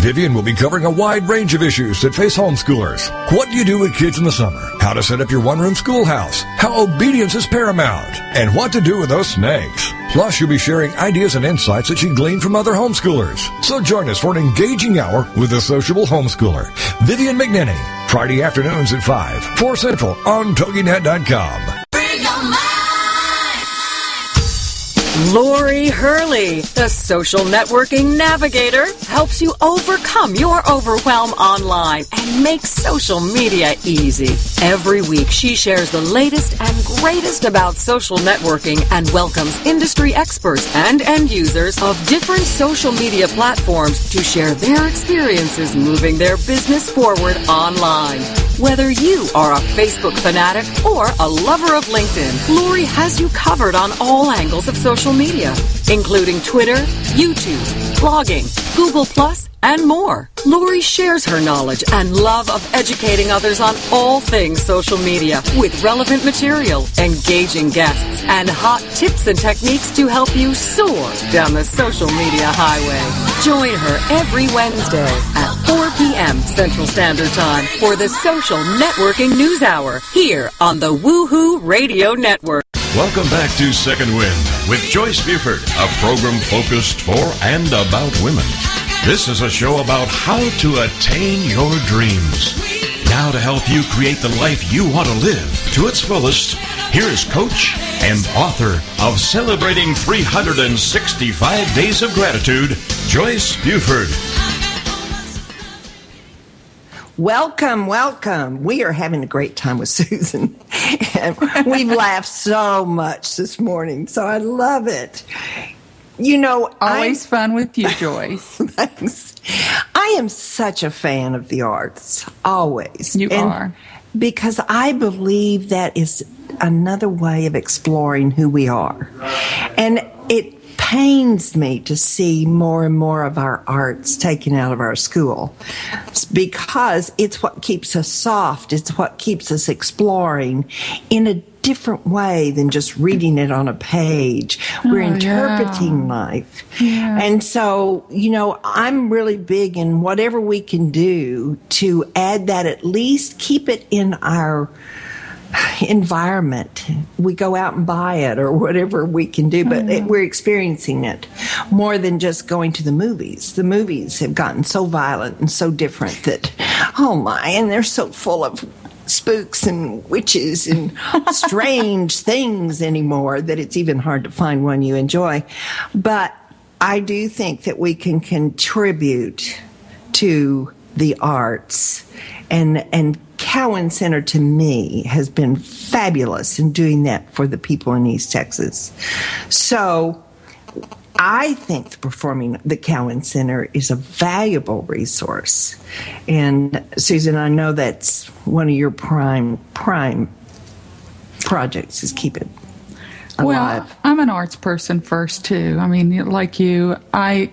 Vivian will be covering a wide range of issues that face homeschoolers. What do you do with kids in the summer? How to set up your one-room schoolhouse? How obedience is paramount? And what to do with those snakes? Plus, you'll be sharing ideas and insights that she gleaned from other homeschoolers. So join us for an engaging hour with the sociable homeschooler, Vivian McNinney. Friday afternoons at 5, 4 Central on TogiNet.com. Lori Hurley, the social networking navigator, helps you overcome your overwhelm online and make social media easy. Every week, she shares the latest and greatest about social networking and welcomes industry experts and end users of different social media platforms to share their experiences moving their business forward online. Whether you are a Facebook fanatic or a lover of LinkedIn, Lori has you covered on all angles of social social media, including Twitter, YouTube, blogging, Google Plus, and more. Lori shares her knowledge and love of educating others on all things social media with relevant material, engaging guests, and hot tips and techniques to help you soar down the social media highway. Join her every Wednesday at 4 p.m. Central Standard Time for the Social Networking News Hour here on the Woohoo Radio Network. Welcome back to Second Wind with Joyce Buford, a program focused for and about women. This is a show about how to attain your dreams. Now, to help you create the life you want to live to its fullest, here is coach and author of Celebrating 365 Days of Gratitude, Joyce Buford. Welcome, welcome. We are having a great time with [laughs] Susan. and we've laughed so much this morning, so I love it. You know, always I'm, fun with you, Joyce. [laughs] thanks. I am such a fan of the arts, always. You and are. Because I believe that is another way of exploring who we are. And it pains me to see more and more of our arts taken out of our school because it's what keeps us soft. It's what keeps us exploring in a different way than just reading it on a page. We're oh, interpreting yeah. life. Yeah. And so, you know, I'm really big in whatever we can do to add that at least keep it in our environment. We go out and buy it or whatever we can do, but it, we're experiencing it more than just going to the movies. The movies have gotten so violent and so different that, oh my, and they're so full of spooks and witches and [laughs] strange things anymore that it's even hard to find one you enjoy. But I do think that we can contribute to the arts and and Cowan Center to me has been fabulous in doing that for the people in East Texas. So I think the performing the Cowan Center is a valuable resource. And Susan, I know that's one of your prime prime projects is keep it alive. Well, I'm an arts person first too. I mean, like you, I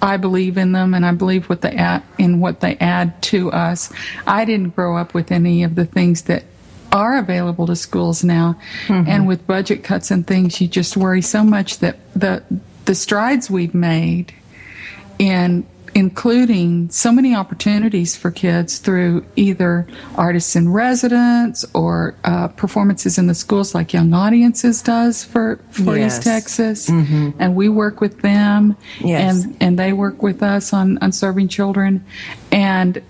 I believe in them and I believe what they add, in what they add to us. I didn't grow up with any of the things that are available to schools now. Mm-hmm. And with budget cuts and things, you just worry so much that the the strides we've made in including so many opportunities for kids through either artists in residence or uh, performances in the schools like Young Audiences does for, for yes. East Texas. Mm-hmm. And we work with them yes. and, and they work with us on, on serving children. And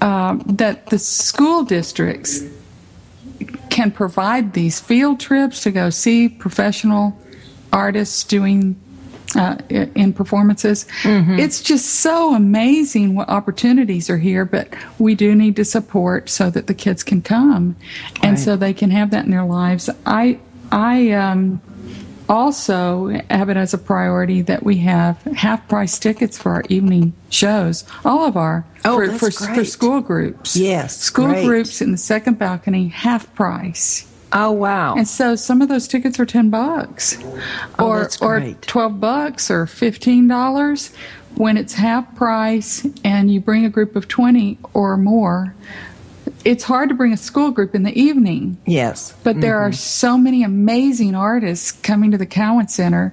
um, that the school districts can provide these field trips to go see professional artists doing uh, in performances. Mm-hmm. It's just so amazing what opportunities are here, but we do need to support so that the kids can come and right. so they can have that in their lives. I, I, um, also have it as a priority that we have half price tickets for our evening shows. All of our oh, for, for, for, school groups. Yes, school great. groups in the second balcony, half price. Oh wow! And so some of those tickets are ten bucks, oh, or or twelve bucks, or fifteen dollars. When it's half price and you bring a group of twenty or more, it's hard to bring a school group in the evening. Yes. But there mm-hmm. are so many amazing artists coming to the Cowan Center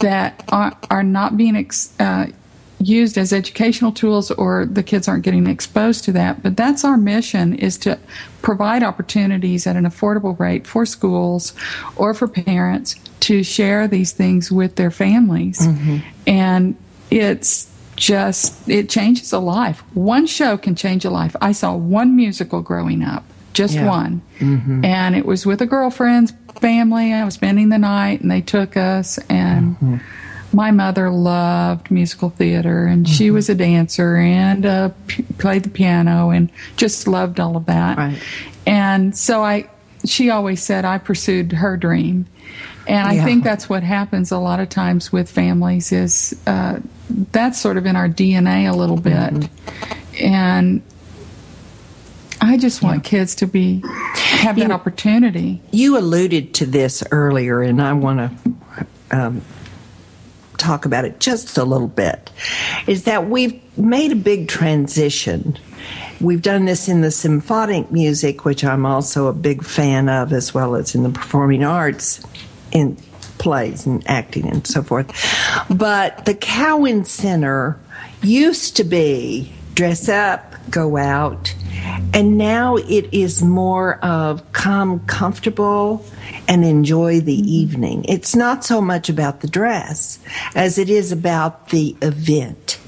that are, are not being ex, uh, used as educational tools or the kids aren't getting exposed to that. But that's our mission is to provide opportunities at an affordable rate for schools or for parents to share these things with their families. Mm-hmm. And it's just, it changes a life. One show can change a life. I saw one musical growing up, just yeah. one. Mm-hmm. And it was with a girlfriend's family. I was spending the night and they took us and. Mm-hmm my mother loved musical theater and mm-hmm. she was a dancer and uh, p- played the piano and just loved all of that. Right. And so I, she always said I pursued her dream. And I yeah. think that's what happens a lot of times with families is uh, that's sort of in our DNA a little bit. Mm-hmm. And I just want yeah. kids to be have you that opportunity. You alluded to this earlier, and I want to um, talk about it just a little bit is that we've made a big transition. We've done this in the symphonic music, which I'm also a big fan of, as well as in the performing arts, in plays and acting and so forth. But the Cowan Center used to be dress up, go out, and now it is more of come comfortable and enjoy the mm-hmm. evening. It's not so much about the dress as it is about the event.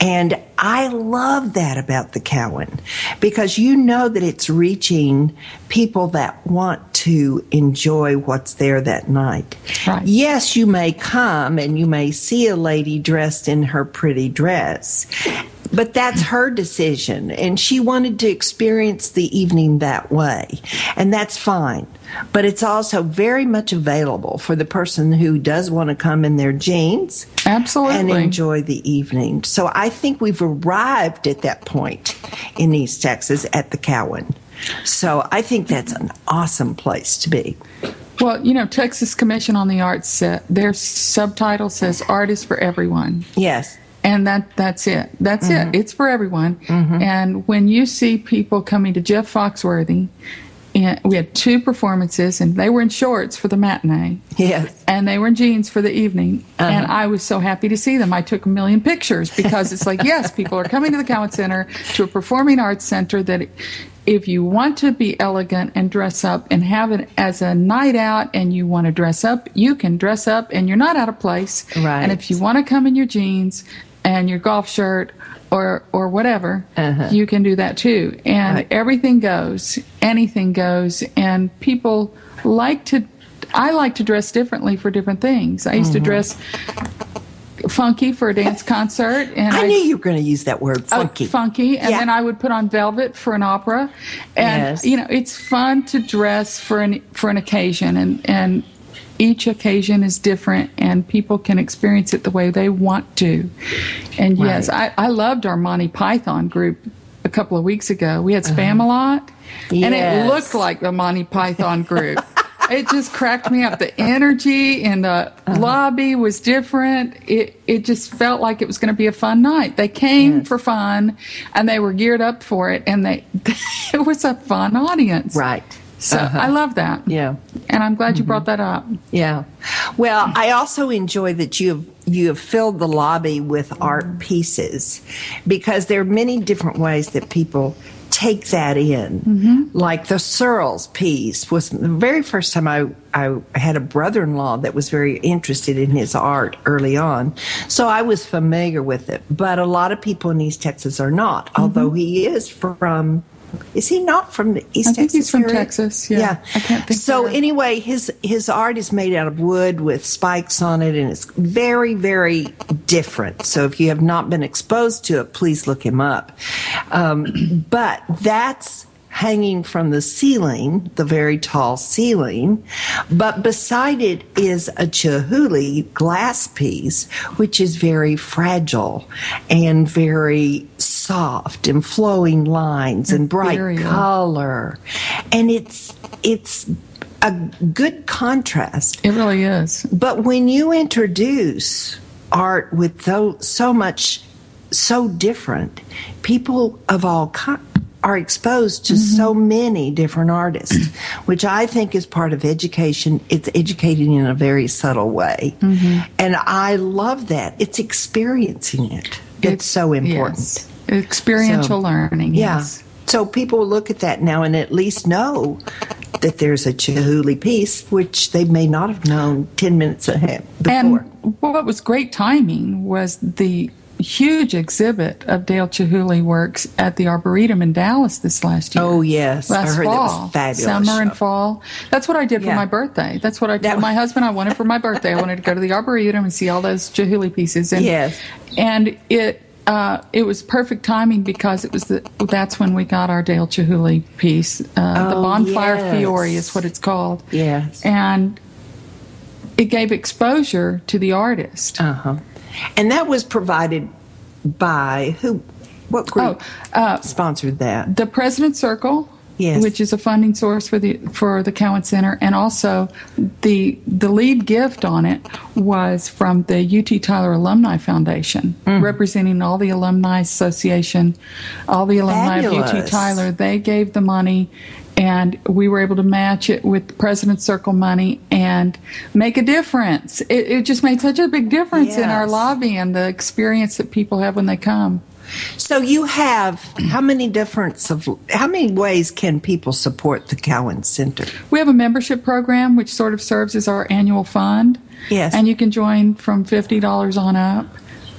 And I love that about the Cowan because you know that it's reaching people that want to enjoy what's there that night. Right. Yes, you may come and you may see a lady dressed in her pretty dress. But that's her decision, and she wanted to experience the evening that way, and that's fine. But it's also very much available for the person who does want to come in their jeans Absolutely. and enjoy the evening. So I think we've arrived at that point in East Texas at the Cowan. So I think that's an awesome place to be. Well, you know, Texas Commission on the Arts, set, their subtitle says "Art is for everyone." Yes. And that that's it. That's Mm-hmm. it. It's for everyone. And when you see people coming to Jeff Foxworthy, and we had two performances, and they were in shorts for the matinee, Yes. and they were in jeans for the evening. Uh-huh. And I was so happy to see them. I took a million pictures because it's like, yes, people are coming to the Cowan Center to a performing arts center that. If you want to be elegant and dress up and have it as a night out and you want to dress up, you can dress up and you're not out of place. Right. And if you want to come in your jeans and your golf shirt or or whatever, Uh-huh. you can do that too. And Right. everything goes, anything goes, and people like to. I like to dress differently for different things. I used Mm-hmm. to dress funky for a dance concert, and I knew you were going to use that word, uh, funky. funky, and Yeah. then I would put on velvet for an opera, and Yes. you know it's fun to dress for an for an occasion, and and each occasion is different, and people can experience it the way they want to. And yes, I, I loved our Monty Python group a couple of weeks ago. We had uh-huh. Spamalot, and it looked like the Monty Python group. [laughs] it just cracked me up. The energy in the uh-huh. lobby was different. It it just felt like it was going to be a fun night. They came Yes. for fun, and they were geared up for it, and they [laughs] it was a fun audience. Right. So Uh-huh. I love that. Yeah. And I'm glad you mm-hmm. brought that up. Yeah. Well, I also enjoy that you have you have filled the lobby with art pieces because there are many different ways that people take that in. Mm-hmm. Like the Surls piece was the very first time I, I had a brother in law that was very interested in his art early on. So I was familiar with it. But a lot of people in East Texas are not, mm-hmm. although he is from is he not from the East I think Texas? he's from? Texas, yeah. yeah. I can't think So anyway, his his art is made out of wood with spikes on it, and it's very very different. So if you have not been exposed to it, please look him up. Um, but that's hanging from the ceiling, the very tall ceiling. But beside it is a Chihuly glass piece, which is very fragile and very soft and flowing lines and bright color. And it's it's a good contrast. It really is. But when you introduce art with so, so much so different, people of all kinds are exposed to mm-hmm. so many different artists, [clears throat] which I think is part of education. It's educating in a very subtle way. Mm-hmm. And I love that. It's experiencing it. It's, so important. Yes. Experiential So, learning. Yeah. Yes. So people look at that now and at least know that there's a Chihuly piece, which they may not have known 10 minutes ahead before. And what was great timing was the huge exhibit of Dale Chihuly works at the Arboretum in Dallas this last year. Oh, yes. I Last heard that was fall, fabulous Summer and fall. That's what I did Yeah. for my birthday. That's what I told my husband I wanted for my birthday. I wanted to go to the Arboretum and see all those Chihuly pieces. And, Yes. And it uh, it was perfect timing because it was the that's when we got our Dale Chihuly piece. Uh, the Oh, Bonfire yes. Fiore is what it's called. Yes. And it gave exposure to the artist. Uh-huh. And that was provided by who? What group Oh, uh, sponsored that? the President Circle Yes. which is a funding source for the for the Cowan Center, and also the the lead gift on it was from the UT Tyler Alumni Foundation, Mm. representing all the Alumni Association, all the alumni of UT Tyler. They gave the money. And we were able to match it with the President's Circle money and make a difference. It, it just made such a big difference in our lobby and the experience that people have when they come. So you have how many different of how many ways can people support the Cowan Center? We have a membership program which sort of serves as our annual fund. Yes. And you can join from $50 on up.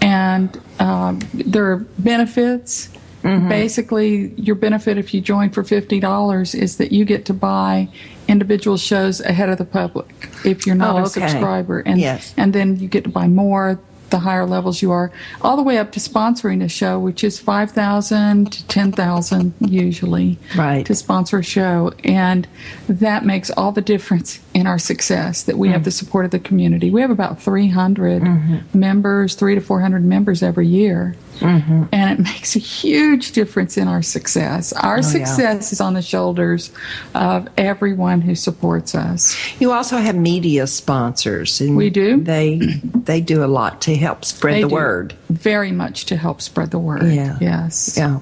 And um, there are benefits. Mm-hmm. Basically, your benefit if you join for $50 is that you get to buy individual shows ahead of the public if you're not Oh, a subscriber. And, Yes. and then you get to buy more the higher levels you are, all the way up to sponsoring a show, which is 5000 to 10000 usually Right. to sponsor a show. And that makes all the difference in our success that we have Mm. the support of the community. We have about 300 Mm-hmm. members, three to 400 members every year. Mm-hmm. And it makes a huge difference in our success. Our Oh, yeah. success is on the shoulders of everyone who supports us. You also have media sponsors, and We do. They they do a lot to help spread They the word. Very much to help spread the word. Yeah. Yes. Yeah,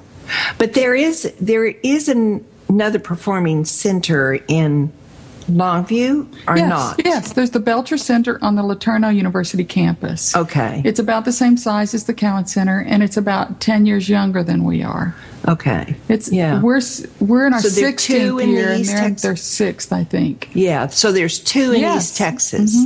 but there is there is an, another performing center in Longview, or yes, not? Yes, there's the Belcher Center on the LeTourneau University campus. Okay. It's about the same size as the Cowan Center, and it's about 10 years younger than we are. Okay. It's yeah. we're we're in our So there are two 16th in the year, and they're their sixth, I think. yeah. So there's two in Yes. Mm-hmm. East Texas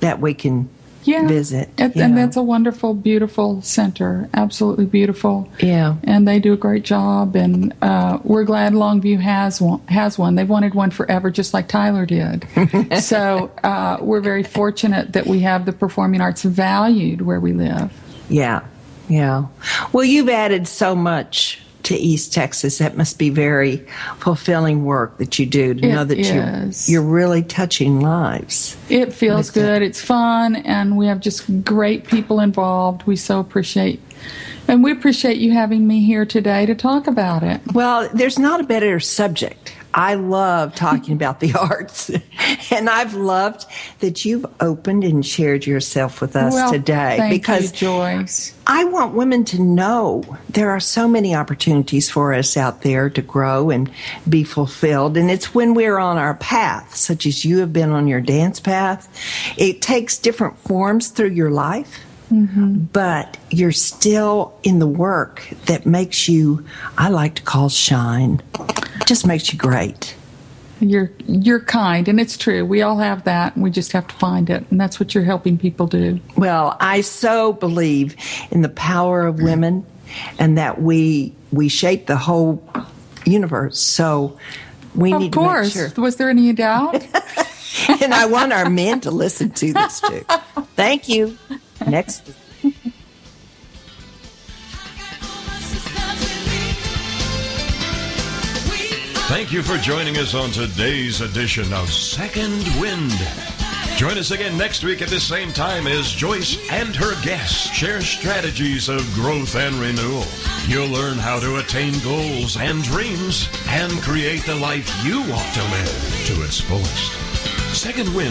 that we can Yeah, visit. And, yeah. and that's a wonderful, beautiful center. Absolutely beautiful. Yeah. and they do a great job. And uh, we're glad Longview has one. Has one. They've wanted one forever, just like Tyler did. [laughs] so uh, we're very fortunate that we have the performing arts valued where we live. Yeah, yeah. Well, you've added so much to East Texas. That must be very fulfilling work that you do to It know that is. you're you're really touching lives. It feels it. good. It's fun, and we have just great people involved. We so appreciate, and we appreciate you having me here today to talk about it. Well, there's not a better subject. I love talking [laughs] about the arts, [laughs] and I've loved that you've opened and shared yourself with us well, today because you, Joyce. I want women to know there are so many opportunities for us out there to grow and be fulfilled. And it's when we're on our path, such as you have been on your dance path, it takes different forms through your life. Mm-hmm. But you're still in the work that makes you, I like to call shine, just makes you great. You're you're kind, and it's true. We all have that, and we just have to find it, and that's what you're helping people do. Well, I so believe in the power of women and that we we shape the whole universe. So we Of need course. to make sure. Was there any doubt? [laughs] and I want our men to listen to this too. [laughs] Thank you. Next. Thank you for joining us on today's edition of Second Wind. Join us again next week at the same time as Joyce and her guests share strategies of growth and renewal. You'll learn how to attain goals and dreams and create the life you want to live to its fullest. Second Wind